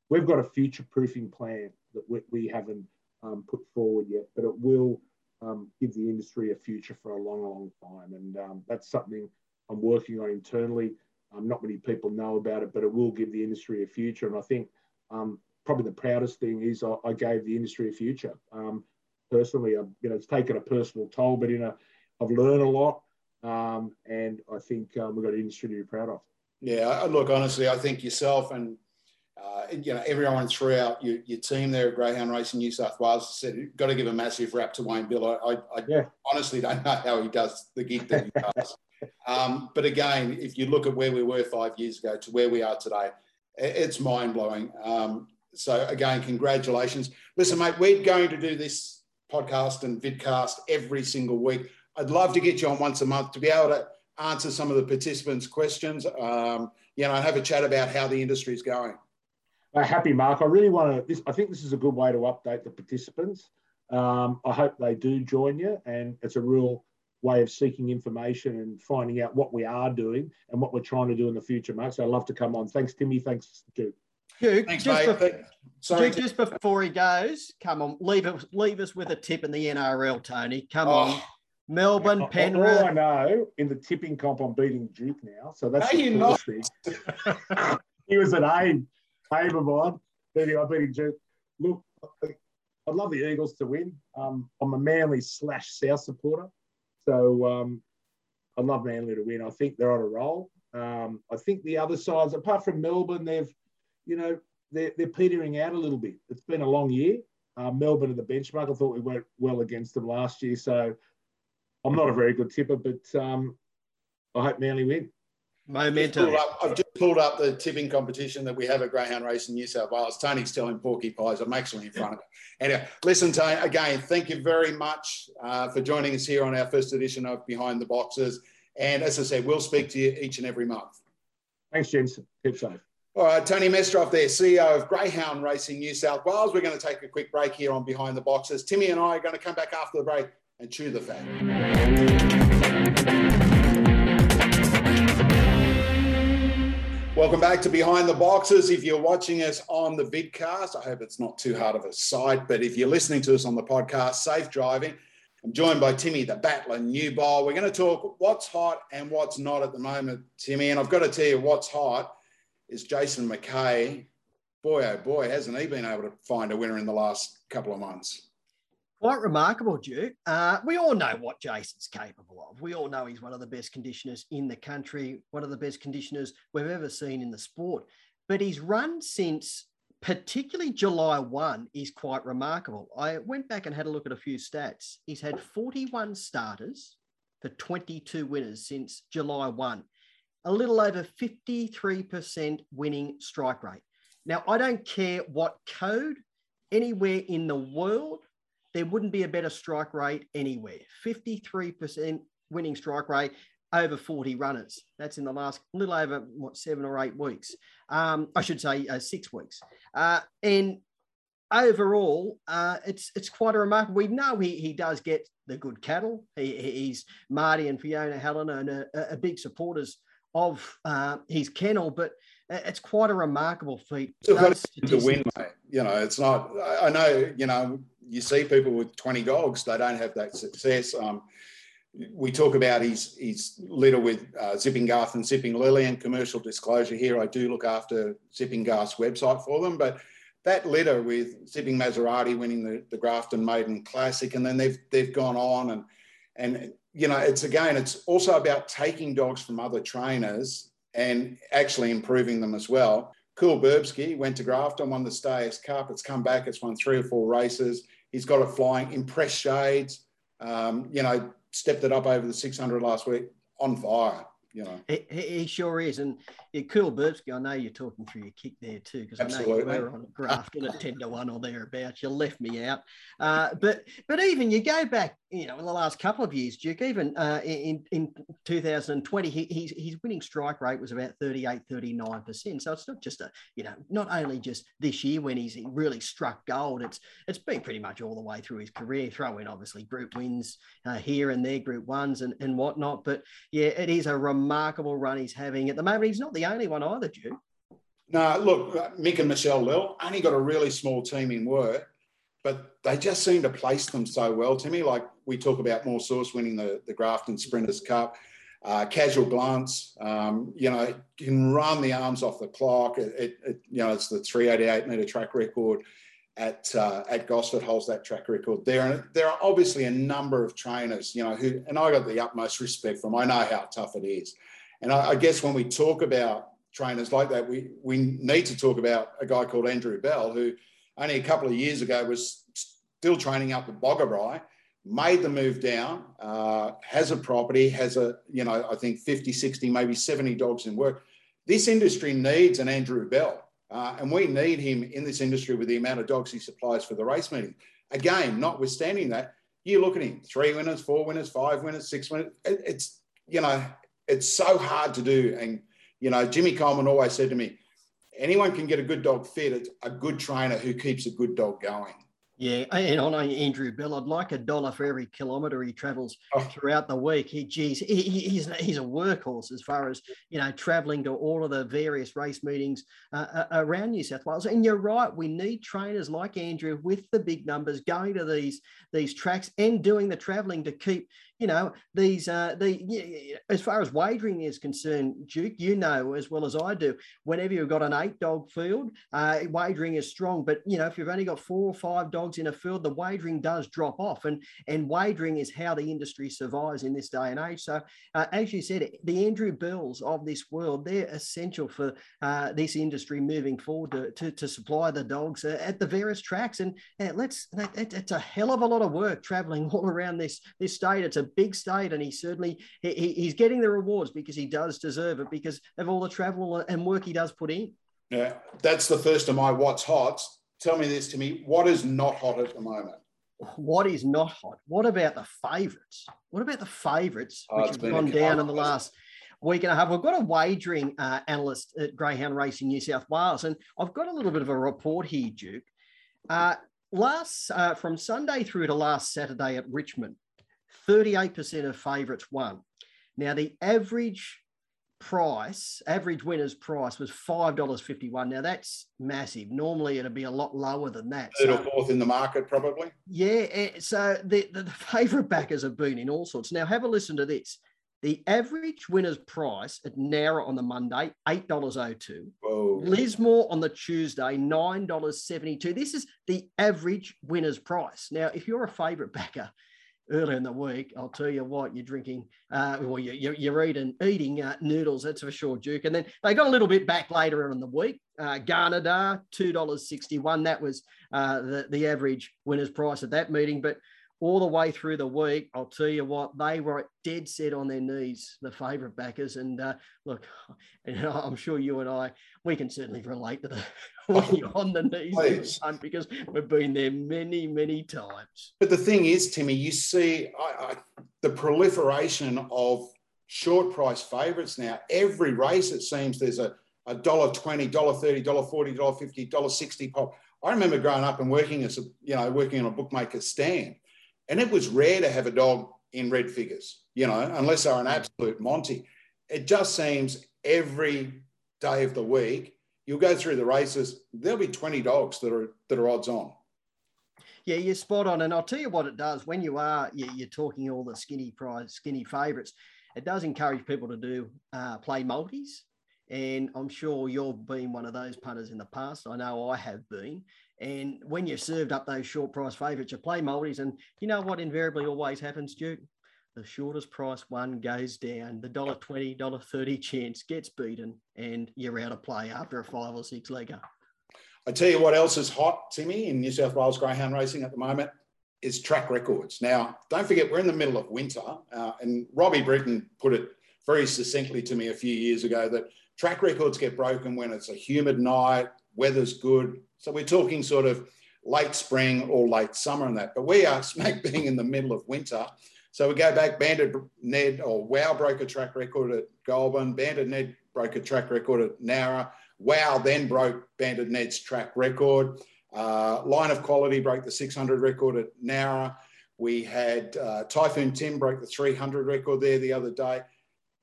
We've got a future proofing plan that we, we haven't um, put forward yet, but it will um, give the industry a future for a long, long time. And um, that's something I'm working on internally. Um, not many people know about it, but it will give the industry a future. And I think um, probably the proudest thing is I, I gave the industry a future. Um, personally, I, you know, it's taken a personal toll, but in a, I've learned a lot, um, and I think um, we've got an industry to be proud of. Yeah, look, honestly, I think yourself and uh, you know everyone throughout your, your team there at Greyhound Racing New South Wales said got to give a massive rap to Wayne Bill. I, I yeah. honestly don't know how he does the gig that he does. um, but again, if you look at where we were five years ago to where we are today, it's mind blowing. Um, so again, congratulations. Listen, mate, we're going to do this podcast and vidcast every single week. I'd love to get you on once a month to be able to answer some of the participants' questions. Um, you know, and have a chat about how the industry is going. Uh, happy, Mark. I really want to. This, I think this is a good way to update the participants. Um, I hope they do join you, and it's a real way of seeking information and finding out what we are doing and what we're trying to do in the future, Mark. So I'd love to come on. Thanks, Timmy. Thanks, Duke. Duke, Thanks, just, before, Sorry, Duke, just before he goes, come on, leave us leave us with a tip in the NRL, Tony. Come oh. on. Melbourne, Penrith. All I know in the tipping comp, I'm beating Duke now. So that's no, the not. he was an aim, aim of mine. Anyway, I beat Duke. Look, I'd love the Eagles to win. Um, I'm a Manly slash South supporter. So um, I'd love Manly to win. I think they're on a roll. Um, I think the other sides, apart from Melbourne, they've you know, they're, they're petering out a little bit. It's been a long year. Uh, Melbourne are the benchmark. I thought we went well against them last year. So I'm not a very good tipper, but um, I hope Manly win. Momentum. I've just pulled up the tipping competition that we have at Greyhound Race in New South Wales. Tony's telling Porky Pies. I'm actually in front of it. Anyway, listen, Tony, again, thank you very much uh, for joining us here on our first edition of Behind the Boxes. And as I said, we'll speak to you each and every month. Thanks, Jensen. Keep safe. All right, Tony Mestrov there, CEO of Greyhound Racing New South Wales. We're going to take a quick break here on Behind the Boxes. Timmy and I are going to come back after the break and chew the fat. Welcome back to Behind the Boxes. If you're watching us on the vidcast, I hope it's not too hard of a sight, but if you're listening to us on the podcast, safe driving. I'm joined by Timmy, the battler Newbold. We're going to talk what's hot and what's not at the moment, Timmy. And I've got to tell you what's hot is Jason McKay. Boy, oh boy, hasn't he been able to find a winner in the last couple of months? Quite remarkable, Duke. Uh, we all know what Jason's capable of. We all know he's one of the best conditioners in the country, one of the best conditioners we've ever seen in the sport. But his run since particularly July 1 is quite remarkable. I went back and had a look at a few stats. He's had 41 starters for 22 winners since July 1 a little over 53% winning strike rate. Now, I don't care what code, anywhere in the world, there wouldn't be a better strike rate anywhere. 53% winning strike rate over 40 runners. That's in the last little over what seven or eight weeks. Um, I should say uh, six weeks. Uh, and overall, uh, it's it's quite a remarkable. We know he he does get the good cattle. He, he's Marty and Fiona Helena and a, a big supporters of uh, his kennel, but it's quite a remarkable feat. To win, mate. You know, it's not. I know. You know, you see people with twenty dogs; they don't have that success. Um, we talk about his his litter with uh, Zipping Garth and Zipping Lily, and commercial disclosure here, I do look after Zipping Garth's website for them, but that litter with Zipping Maserati winning the, the Grafton Maiden Classic, and then they've they've gone on and and you know, it's again, it's also about taking dogs from other trainers and actually improving them as well. Cool Burbsky went to Grafton, won the Stayers Cup. It's come back. It's won three or four races. He's got it flying. Impressed Shades, um, you know, stepped it up over the 600 last week on fire. You know. He, he sure is. And yeah, cool Burbsky, I know you're talking through your kick there too, because I know you were on Grafton at 10 to 1 or thereabouts. You left me out. Uh, but but even you go back, you know, in the last couple of years, Duke, even uh, in, in 2020, he, he's, his winning strike rate was about 38, 39%. So it's not just a, you know, not only just this year when he's really struck gold, it's it's been pretty much all the way through his career. Throw in obviously group wins uh, here and there, group ones and, and whatnot. But yeah, it is a remarkable run he's having at the moment. He's not the only one either, Duke. No, look, Mick and Michelle Lill only got a really small team in work, but they just seem to place them so well to me. Like we talk about more source winning the, the Grafton Sprinters Cup. Uh, casual glance, um, you know, can run the arms off the clock. It, it, it, you know, it's the 388 meter track record at uh, at Gosford holds that track record there. And there are obviously a number of trainers, you know, who and I got the utmost respect from. I know how tough it is, and I, I guess when we talk about trainers like that, we we need to talk about a guy called Andrew Bell, who only a couple of years ago was still training up at Boggabri, made the move down, uh, has a property, has a, you know, I think 50, 60, maybe 70 dogs in work. This industry needs an Andrew Bell. Uh, and we need him in this industry with the amount of dogs he supplies for the race meeting. Again, notwithstanding that, you look at him three winners, four winners, five winners, six winners. It, it's, you know, it's so hard to do. And, you know, Jimmy Coleman always said to me, anyone can get a good dog fit. It's a good trainer who keeps a good dog going. Yeah, and I know Andrew Bell. I'd like a dollar for every kilometre he travels oh. throughout the week. He, geez, he, he's he's a workhorse as far as you know, travelling to all of the various race meetings uh, uh, around New South Wales. And you're right, we need trainers like Andrew with the big numbers going to these these tracks and doing the travelling to keep you know these uh, the as far as wagering is concerned, Duke, you know as well as I do. Whenever you've got an eight dog field, uh, wagering is strong. But you know if you've only got four or five dogs in a field, the wagering does drop off, and and wagering is how the industry survives in this day and age. So uh, as you said, the Andrew Bells of this world, they're essential for uh, this industry moving forward to, to, to supply the dogs uh, at the various tracks. And, and let's it's a hell of a lot of work traveling all around this this state. It's a big state, and he certainly he, he's getting the rewards because he does deserve it because of all the travel and work he does put in. Yeah, that's the first of my what's hot. Tell me this to me: what is not hot at the moment? What is not hot? What about the favourites? What about the favourites, oh, which have gone down in the last week and a half? We've got a wagering uh, analyst at Greyhound Racing New South Wales, and I've got a little bit of a report here, Duke. Uh, last uh, from Sunday through to last Saturday at Richmond, 38% of favourites won. Now, the average price, average winner's price was $5.51. Now, that's massive. Normally, it'd be a lot lower than that. Third so, or fourth in the market, probably. Yeah. Eh, so the, the, the favourite backers have been in all sorts. Now, have a listen to this. The average winner's price at Nowra on the Monday, $8.02. Whoa. Lismore on the Tuesday, $9.72. This is the average winner's price. Now, if you're a favourite backer, earlier in the week, I'll tell you what, you're drinking, uh, well, you, you're eating, eating uh, noodles, that's for sure, Duke. And then they got a little bit back later in the week. Uh, Gunnedah, $2.61. That was uh, the, the average winner's price at that meeting. But all the way through the week, I'll tell you what, they were dead set on their knees, the favourite backers. And uh, look, I'm sure you and I, we can certainly relate to the when you're on the knees because we've been there many, many times. But the thing is, Timmy, you see I, I, the proliferation of short price favourites now. Every race, it seems there's a a dollar twenty, dollar thirty, dollar forty, dollar fifty, dollar sixty pop. I remember growing up and working as a, you know, working on a bookmaker's stand and it was rare to have a dog in red figures, you know, unless they're an absolute Monty. It just seems every day of the week, you'll go through the races, there'll be 20 dogs that are that are odds on. Yeah, you're spot on. And I'll tell you what it does when you are you're talking all the skinny prize, skinny favourites, it does encourage people to do uh, play multis. And I'm sure you've been one of those punters in the past. I know I have been. And when you're served up those short price favourites, you play multis. And you know what invariably always happens, Duke? The shortest price one goes down. The dollar twenty, dollar thirty chance gets beaten, and you're out of play after a five or six legger. I tell you what else is hot, Timmy, in New South Wales greyhound racing at the moment is track records. Now, don't forget we're in the middle of winter, uh, and Robbie Britton put it very succinctly to me a few years ago that track records get broken when it's a humid night, weather's good. So we're talking sort of late spring or late summer and that. But we are smack being in the middle of winter. So we go back, Banded Ned or Wow broke a track record at Goulburn, Banded Ned broke a track record at Nowra. Wow then broke Banded Ned's track record. Uh, Line of Quality broke the 600 record at Nowra. We had uh, Typhoon Tim broke the 300 record there the other day.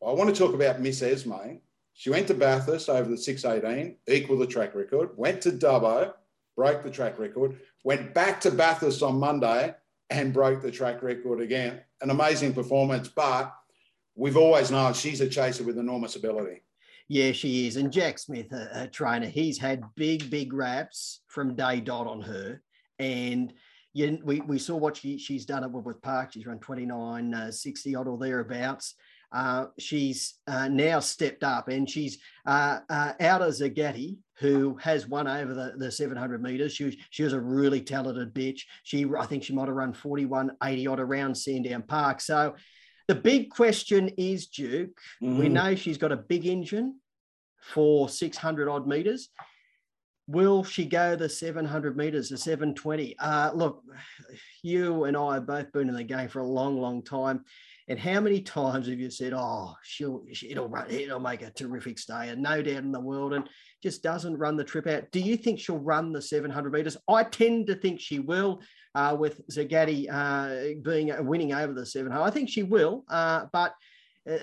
I want to talk about Miss Esme. She went to Bathurst over the 618, equal the track record, went to Dubbo, broke the track record, went back to Bathurst on Monday and broke the track record again. An amazing performance, but we've always known she's a chaser with enormous ability. Yeah, she is. And Jack Smith, a, a trainer, he's had big, big raps from day dot on her. And you, we, we saw what she, she's done at Wentworth Park. She's run 29, uh, 60 odd or thereabouts. Uh, she's uh, now stepped up and she's uh, uh, out of Zagatti, who has won over the, the 700 meters. She was, she was a really talented bitch. She, I think she might have run 41, 80 odd around Sandown Park. So the big question is, Duke, mm-hmm. we know she's got a big engine for 600 odd meters. Will she go the 700 meters, the 720? Uh, look, you and I have both been in the game for a long, long time. And how many times have you said, "Oh, she'll it'll run, it'll make a terrific stay," and no doubt in the world, and just doesn't run the trip out? Do you think she'll run the 700 meters? I tend to think she will, uh, with Zagatti uh, being uh, winning over the 700. I think she will, uh, but uh,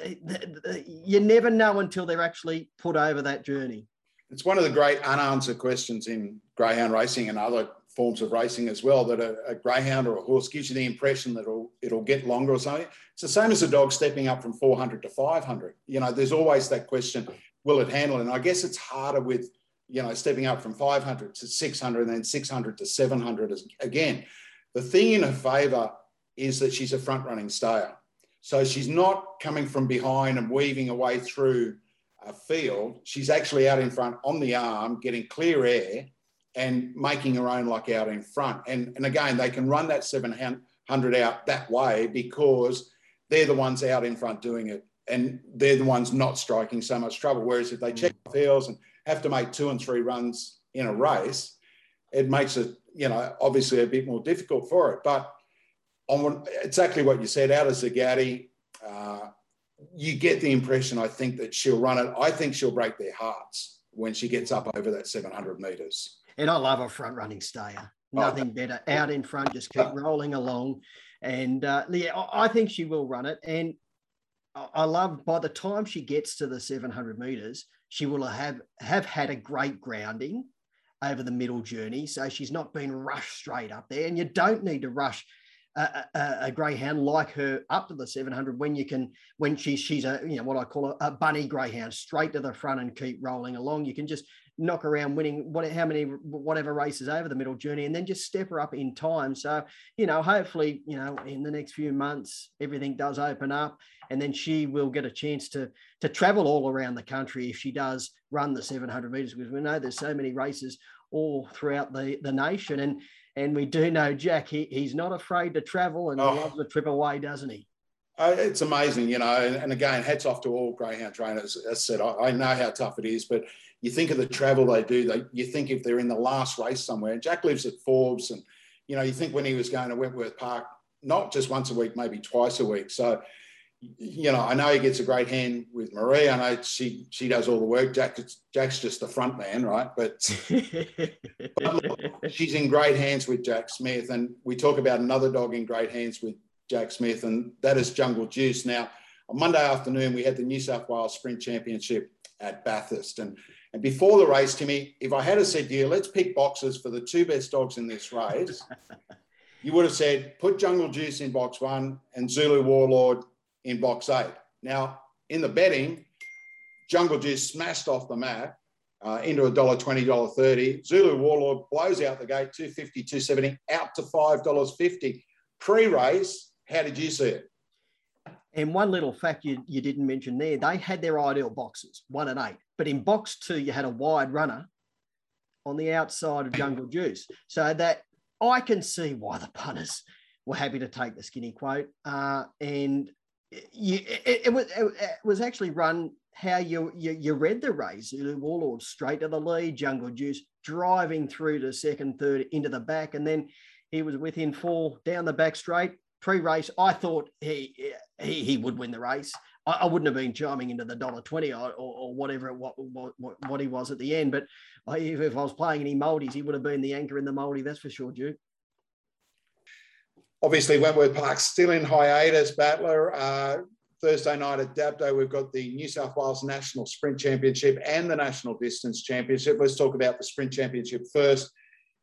you never know until they're actually put over that journey. It's one of the great unanswered questions in greyhound racing and other forms of racing as well that a, a, greyhound or a horse gives you the impression that it'll, it'll get longer or something. It's the same as a dog stepping up from 400 to 500. You know, there's always that question, will it handle? And I guess it's harder with, you know, stepping up from 500 to 600 and then 600 to 700 again. The thing in her favour is that she's a front running stayer. So she's not coming from behind and weaving away through a field. She's actually out in front on the arm, getting clear air and making her own luck out in front. And, and again, they can run that 700 out that way because they're the ones out in front doing it and they're the ones not striking so much trouble. Whereas if they check the fields and have to make two and three runs in a race, it makes it, you know, obviously a bit more difficult for it. But on exactly what you said, out of Zagatti, uh, you get the impression, I think, that she'll run it. I think she'll break their hearts when she gets up over that 700 metres. And I love a front running stayer. Oh, Nothing oh. better. Out in front, just keep rolling along. And uh, yeah, I think she will run it. And I love by the time she gets to the 700 meters, she will have, have had a great grounding over the middle journey. So she's not been rushed straight up there. And you don't need to rush a, a, a, greyhound like her up to the 700 when you can when she's she's a you know what I call a, a, bunny greyhound straight to the front and keep rolling along. You can just knock around winning what how many whatever races over the middle journey and then just step her up in time so you know hopefully you know in the next few months everything does open up and then she will get a chance to to travel all around the country if she does run the 700 meters because we know there's so many races all throughout the the nation and and we do know jack he, he's not afraid to travel and oh. loves the trip away doesn't he uh, it's amazing, you know, and, and, again, hats off to all greyhound trainers. As I said, I, I, know how tough it is, but you think of the travel they do. They, you think if they're in the last race somewhere. Jack lives at Forbes, and you know, you think when he was going to Wentworth Park, not just once a week, maybe twice a week. So, you know, I know he gets a great hand with Marie. I know she she does all the work. Jack Jack's just the front man, right? But, but look, she's in great hands with Jack Smith, and we talk about another dog in great hands with Jack Smith, and that is Jungle Juice. Now, on Monday afternoon, we had the New South Wales Sprint Championship at Bathurst, and and before the race, Timmy, if I had said to you, let's pick boxes for the two best dogs in this race, you would have said, put Jungle Juice in box one and Zulu Warlord in box eight. Now, in the betting, Jungle Juice smashed off the mat uh, into a dollar twenty, dollar thirty. Zulu Warlord blows out the gate, 250, 270, out to $5.50. Pre-race, how did you see it? And one little fact you, you didn't mention there, they had their ideal boxes, one and eight. But in box two, you had a wide runner on the outside of Jungle Juice. So that I can see why the punters were happy to take the skinny quote. Uh, and you, it, it, was, it was actually run how you, you, you read the race. Warlord straight to the lead, Jungle Juice driving through to second, third, into the back, and then he was within four down the back straight. Pre-race, I thought he he, he would win the race. I, I wouldn't have been chiming into the dollar twenty or, or, whatever what, what, what he was at the end. But if, if I was playing any Maldies, he would have been the anchor in the Moldie. That's for sure, Duke. Obviously, Wentworth Park still in hiatus. Battler uh, Thursday night at Dapto, we've got the New South Wales National Sprint Championship and the National Distance Championship. Let's talk about the Sprint Championship first.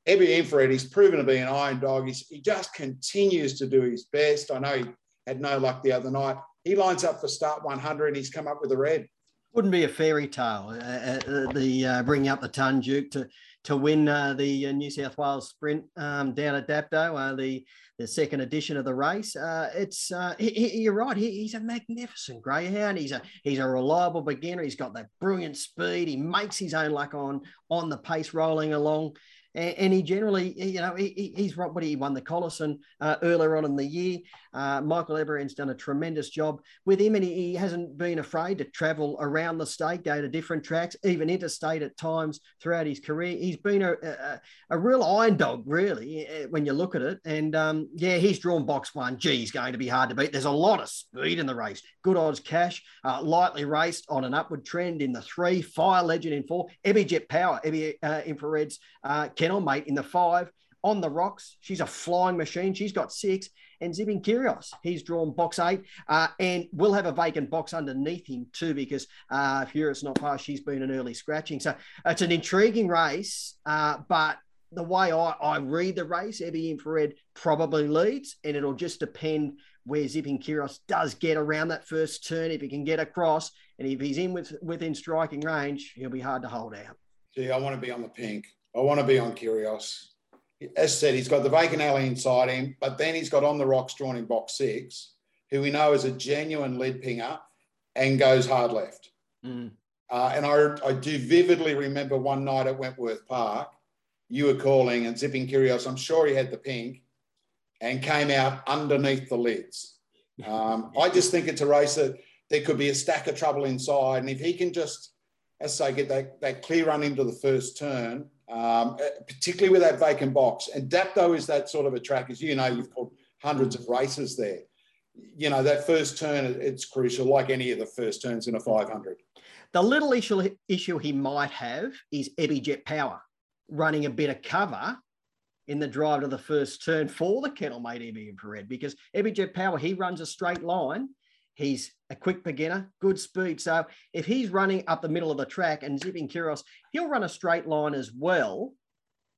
Ebby Infrared, he's proven to be an iron dog. He's, he just continues to do his best. I know he had no luck the other night. He lines up for start 100 and he's come up with a red. Wouldn't be a fairy tale, uh, uh, the uh, bringing up the ton, Duke, to to win uh, the uh, New South Wales Sprint um, down at Dapto, uh, the the second edition of the race. Uh, it's uh, he, he, you're right. He, he's a magnificent greyhound. He's a he's a reliable beginner. He's got that brilliant speed. He makes his own luck on on the pace rolling along and, and he generally, you know, he, he's what he won the Collison uh, earlier on in the year. Uh, Michael Everen's done a tremendous job with him, and he, he, hasn't been afraid to travel around the state, go to different tracks, even interstate at times throughout his career. He's been a, a, a real iron dog, really, eh, when you look at it. And um, yeah, he's drawn box one. Gee, he's going to be hard to beat. There's a lot of speed in the race. Good odds cash, uh, lightly raced on an upward trend in the three, Fire Legend in four, Ebby Jet Power, Ebby uh, Infrared's uh, kennel mate in the five. On the rocks, she's a flying machine. She's got six. And Zipping Curios, he's drawn box eight uh, and will have a vacant box underneath him too because uh, Furious not far, she's been an early scratching. So it's an intriguing race, uh, but the way I, I read the race, Ebby Infrared probably leads, and it'll just depend where Zipping Curios does get around that first turn. If he can get across, and if he's in with, within striking range, he'll be hard to hold out. Gee, I want to be on the pink. I want to be on Curios. As I said, he's got the vacant alley inside him, but then he's got on the rocks drawn in box six, who we know is a genuine lead pinger and goes hard left. Mm. Uh, and I, I do vividly remember one night at Wentworth Park, you were calling and zipping Curios. I'm sure he had the pink and came out underneath the lids. Um, I just think it's a race that there could be a stack of trouble inside. And if he can just, as I say, get that, that clear run into the first turn, um, particularly with that vacant box. And Dapto is that sort of a track, as you know, you've called hundreds of races there. You know, that first turn, it's crucial, like any of the first turns in a 500. The little issue, issue he might have is Ebby Jet Power running a bit of cover in the drive to the first turn for the kennel mate Ebby Infrared because Ebby Jet Power, he runs a straight line He's a quick beginner, good speed. So if he's running up the middle of the track and zipping Curios, he'll run a straight line as well.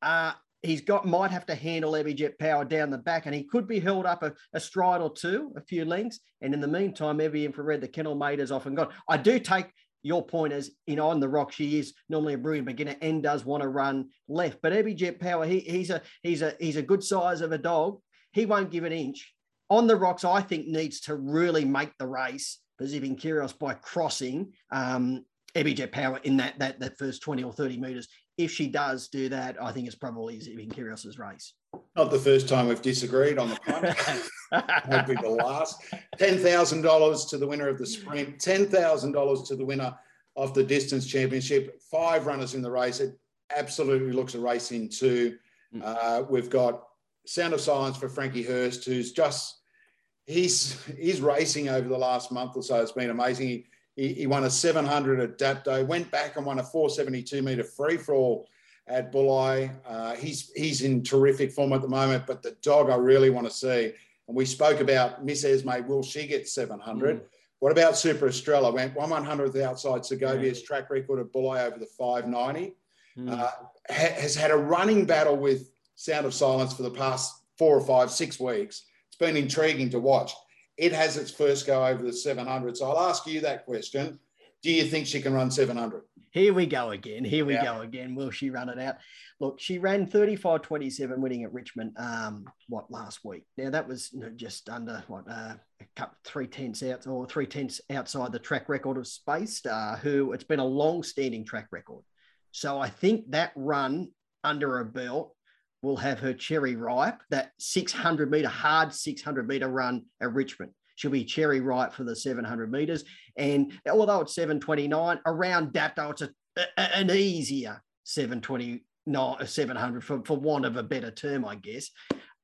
Uh, he's got might have to handle Ebby Jet Power down the back, and he could be held up a, a, stride or two, a few lengths. And in the meantime, Ebby Infrared, the kennel mate, is often gone. I do take your point as you know on the rock she is normally a brilliant beginner and does want to run left but Ebby Jet Power he, he's a he's a he's a good size of a dog he won't give an inch on the rocks, I think needs to really make the race for Zipping Curios by crossing um, Jet Power in that, that that first 20 or 30 meters. If she does do that, I think it's probably Zipping Curios's race. Not the first time we've disagreed on the punt. Won't be the last. Ten thousand dollars to the winner of the sprint. Ten thousand dollars to the winner of the distance championship. Five runners in the race. It absolutely looks a race in two. Mm. Uh, we've got Sound of Silence for Frankie Hurst, who's just he's he's racing over the last month or so. It's been amazing. He, he, won a 700 at Dapto, went back and won a 472 meter free for all at Bulli. Uh, he's he's in terrific form at the moment. But the dog I really want to see, and we spoke about Miss Esme. Will she get 700? Mm. What about Super Estrella? Went one 100th outside Segovia's yeah. track record at Bulli over the 590. Mm. Uh, ha- has had a running battle with Sound of Silence for the past four or five, six weeks. It's been intriguing to watch. It has its first go over the 700. So I'll ask you that question. Do you think she can run 700? Here we go again. Here we yeah. go again. Will she run it out? Look, she ran 35 27 winning at Richmond, um, what, last week. Now, that was you know, just under what, uh, a couple, three tenths out or three tenths outside the track record of Space Star, who it's been a long standing track record. So I think that run under a belt will have her cherry ripe, that 600 meter, hard 600 meter run at Richmond. she'll be cherry ripe for the 700 meters. And although it's 729, around Dapto, it's a, a, an easier 729, 700 for, for want of a better term, I guess.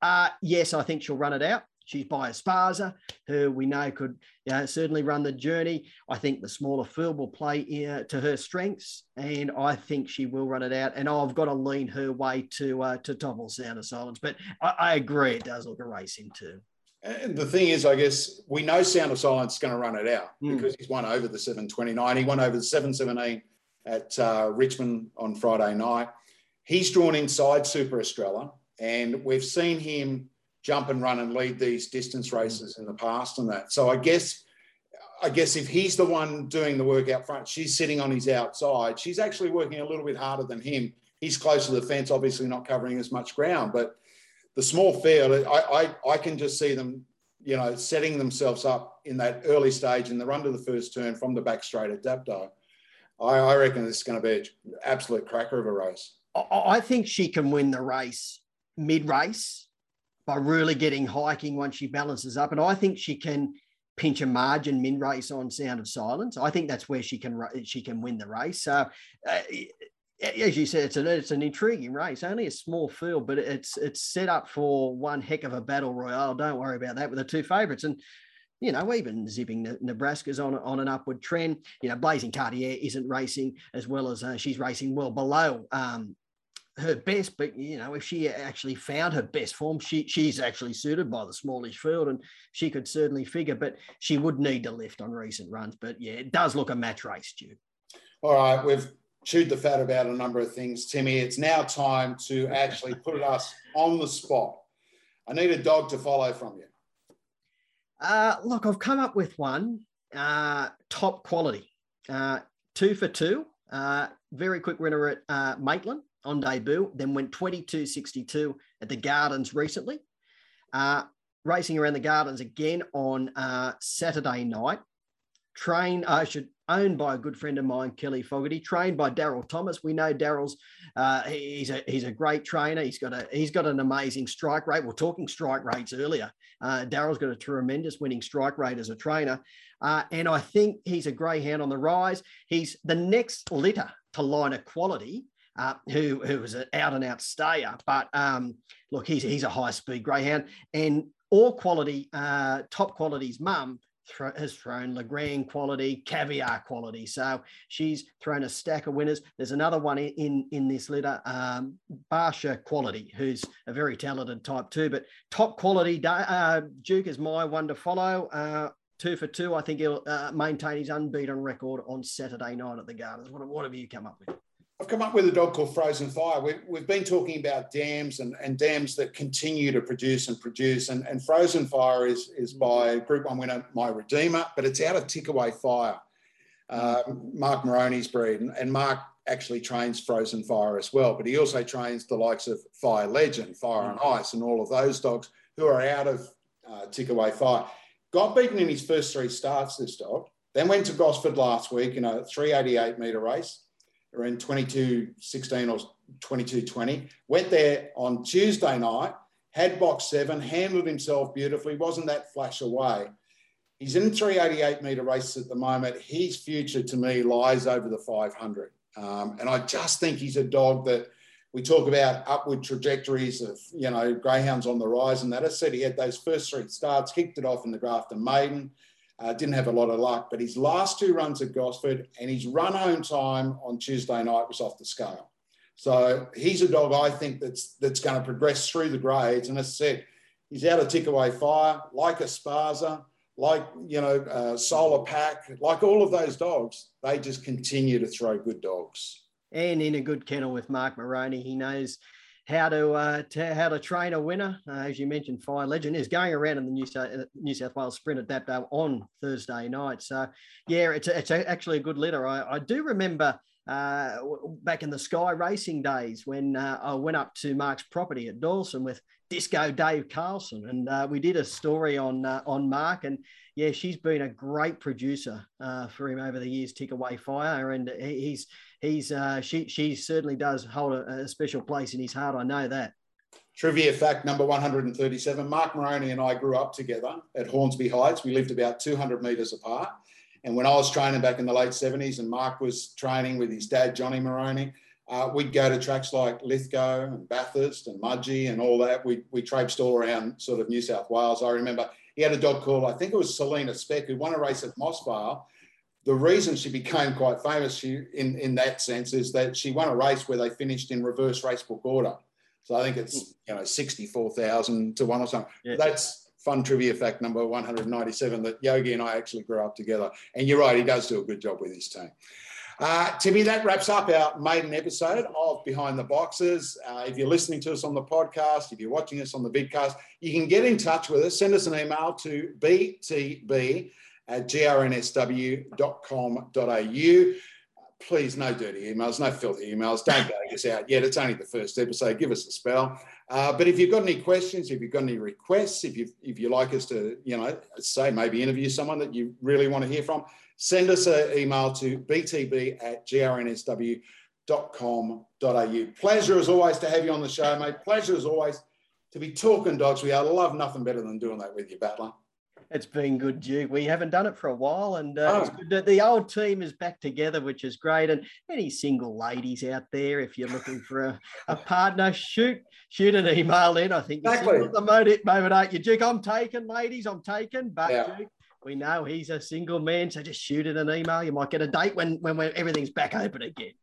Uh, yes, I think she'll run it out. She's by Esparza, who we know could certainly run the journey. I think the smaller field will play uh, to her strengths, and I think she will run it out. And I've got to lean her way to uh, to topple Sound of Silence. But I, I agree, it does look a race into. And the thing is, I guess we know Sound of Silence is going to run it out mm. because he's won over the 729. He won over the 717 at uh, Richmond on Friday night. He's drawn inside Super Estrella, and we've seen him jump and run and lead these distance mm. races in the past and that. So I guess I guess if he's the one doing the work out front, she's sitting on his outside. She's actually working a little bit harder than him. He's close to the fence, obviously not covering as much ground, but the small field, I, I, I can just see them, you know, setting themselves up in that early stage in the run to the first turn from the back straight at Dapto. I, I reckon this is going to be an absolute cracker of a race. I think she can win the race mid race by really getting hiking once she balances up. And I think she can pinch a margin min race on Sound of Silence. I think that's where she can she can win the race. So, uh, as you said, it's an it's an intriguing race. Only a small field, but it's it's set up for one heck of a battle royale. Don't worry about that with the two favourites. And you know, even zipping Nebraska's on on an upward trend. You know, Blazing Cartier isn't racing as well as uh, she's racing well below um, her best, but you know, if she actually found her best form, she she's actually suited by the smallish field, and she could certainly figure. But she would need to lift on recent runs. But yeah, it does look a match race, Stu. All right, we've chewed the fat about a number of things, Timmy. It's now time to actually put us on the spot. I need a dog to follow from you. Uh, look, I've come up with one uh, top quality, uh, two for two. Uh, very quick winner at uh, Maitland on debut, then went 22.62 at the Gardens recently. Uh, racing around the Gardens again on uh, Saturday night. Trained, I should owned by a good friend of mine, Kelly Fogarty, trained by Daryl Thomas. We know Daryl's uh, he's a he's a great trainer. He's got a he's got an amazing strike rate. We're talking strike rates earlier. Uh, Daryl's got a tremendous winning strike rate as a trainer, uh, and I think he's a greyhound on the rise. He's the next litter to line of quality uh, who who was an out and out stayer. But um, look, he's he's a high speed greyhound, and all quality, uh, top quality's mum has thrown Legrand quality, caviar quality. So she's thrown a stack of winners. There's another one in in this litter, um, Barsha quality, who's a very talented type too. But top quality, uh, Duke is my one to follow. Uh, two for two. I think he'll uh, maintain his unbeaten record on Saturday night at the Gardens. What, what have you come up with? I've come up with a dog called Frozen Fire. We, we've been talking about dams and, and dams that continue to produce and produce. And, and Frozen Fire is, is by Group 1 winner My Redeemer, but it's out of Tickaway Fire, uh, Mark Moroney's breed. And, and Mark actually trains Frozen Fire as well, but he also trains the likes of Fire Legend, Fire and Ice, and all of those dogs who are out of uh, Tickaway Fire. Got beaten in his first three starts, this dog. Then went to Gosford last week in a 388 metre race around 2216 or 2220. Went there on Tuesday night, had box seven, handled himself beautifully, wasn't that flash away. He's in 388 metre races at the moment. His future to me lies over the 500. Um, and I just think he's a dog that we talk about upward trajectories of, you know, greyhounds on the rise and that. I said he had those first three starts, kicked it off in the Grafton Maiden, uh, didn't have a lot of luck, but his last two runs at Gosford and his run home time on Tuesday night was off the scale. So he's a dog I think that's that's going to progress through the grades. And as I said, he's out of Tickaway Fire, like Esparza, like you know uh, Solar Pack, like all of those dogs. They just continue to throw good dogs. And in a good kennel with Mark Moroney, he knows how to, uh, to, how to train a winner. Uh, as you mentioned, Fire Legend is going around in the New South, uh, New South Wales Sprint at Dapto on Thursday night. So, yeah, it's, a, it's a, actually a good litter. I, I do remember uh, back in the Sky Racing days when uh, I went up to Mark's property at Dawson with Disco Dave Carlson, and uh, we did a story on uh, on Mark, and yeah, she's been a great producer uh, for him over the years. Tickaway Fire, and he's he's uh, she she certainly does hold a, a, special place in his heart. I know that. Trivia fact number 137 Mark Moroney and I grew up together at Hornsby Heights. We lived about 200 metres apart. And when I was training back in the late 70s and Mark was training with his dad, Johnny Moroney, uh, we'd go to tracks like Lithgow and Bathurst and Mudgee and all that. We, we traipsed all around sort of New South Wales. I remember he had a dog called, I think it was Selena Speck, who won a race at Mossvale. The reason she became quite famous she, in, in that sense is that she won a race where they finished in reverse racebook order. So I think it's you know sixty four thousand to one or something. Yeah. That's fun trivia fact number one hundred ninety seven that Yogi and I actually grew up together. And you're right, he does do a good job with his team. Uh, Timmy, that wraps up our maiden episode of Behind the Boxes. Uh, if you're listening to us on the podcast, if you're watching us on the vidcast, you can get in touch with us. Send us an email to btb at grnsw.com.au please, no dirty emails, no filthy emails. Don't bag us out yet. It's only the first episode. Give us a spell. Uh, but if you've got any questions, if you've got any requests, if you if you like us to, you know, say maybe interview someone that you really want to hear from, send us an email to btb at grnsw.com.au. Pleasure as always to have you on the show, mate. Pleasure as always to be talking dogs We. I love nothing better than doing that with you, Battler. It's been good, Duke. We haven't done it for a while, and uh, oh. the, the old team is back together, which is great. And any single ladies out there, if you're looking for a, a partner, shoot shoot an email in. I think exactly. at the moment, moment, aren't you, Duke? I'm taken, ladies. I'm taken, but yeah. Duke, we know he's a single man, so just shoot it an email. You might get a date when when everything's back open again.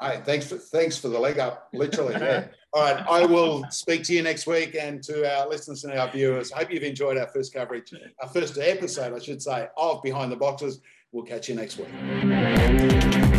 Hey, thanks for thanks for the leg up, literally. Yeah. All right, I will speak to you next week and to our listeners and our viewers. Hope you've enjoyed our first coverage, our first episode, I should say, of Behind the Boxes. We'll catch you next week.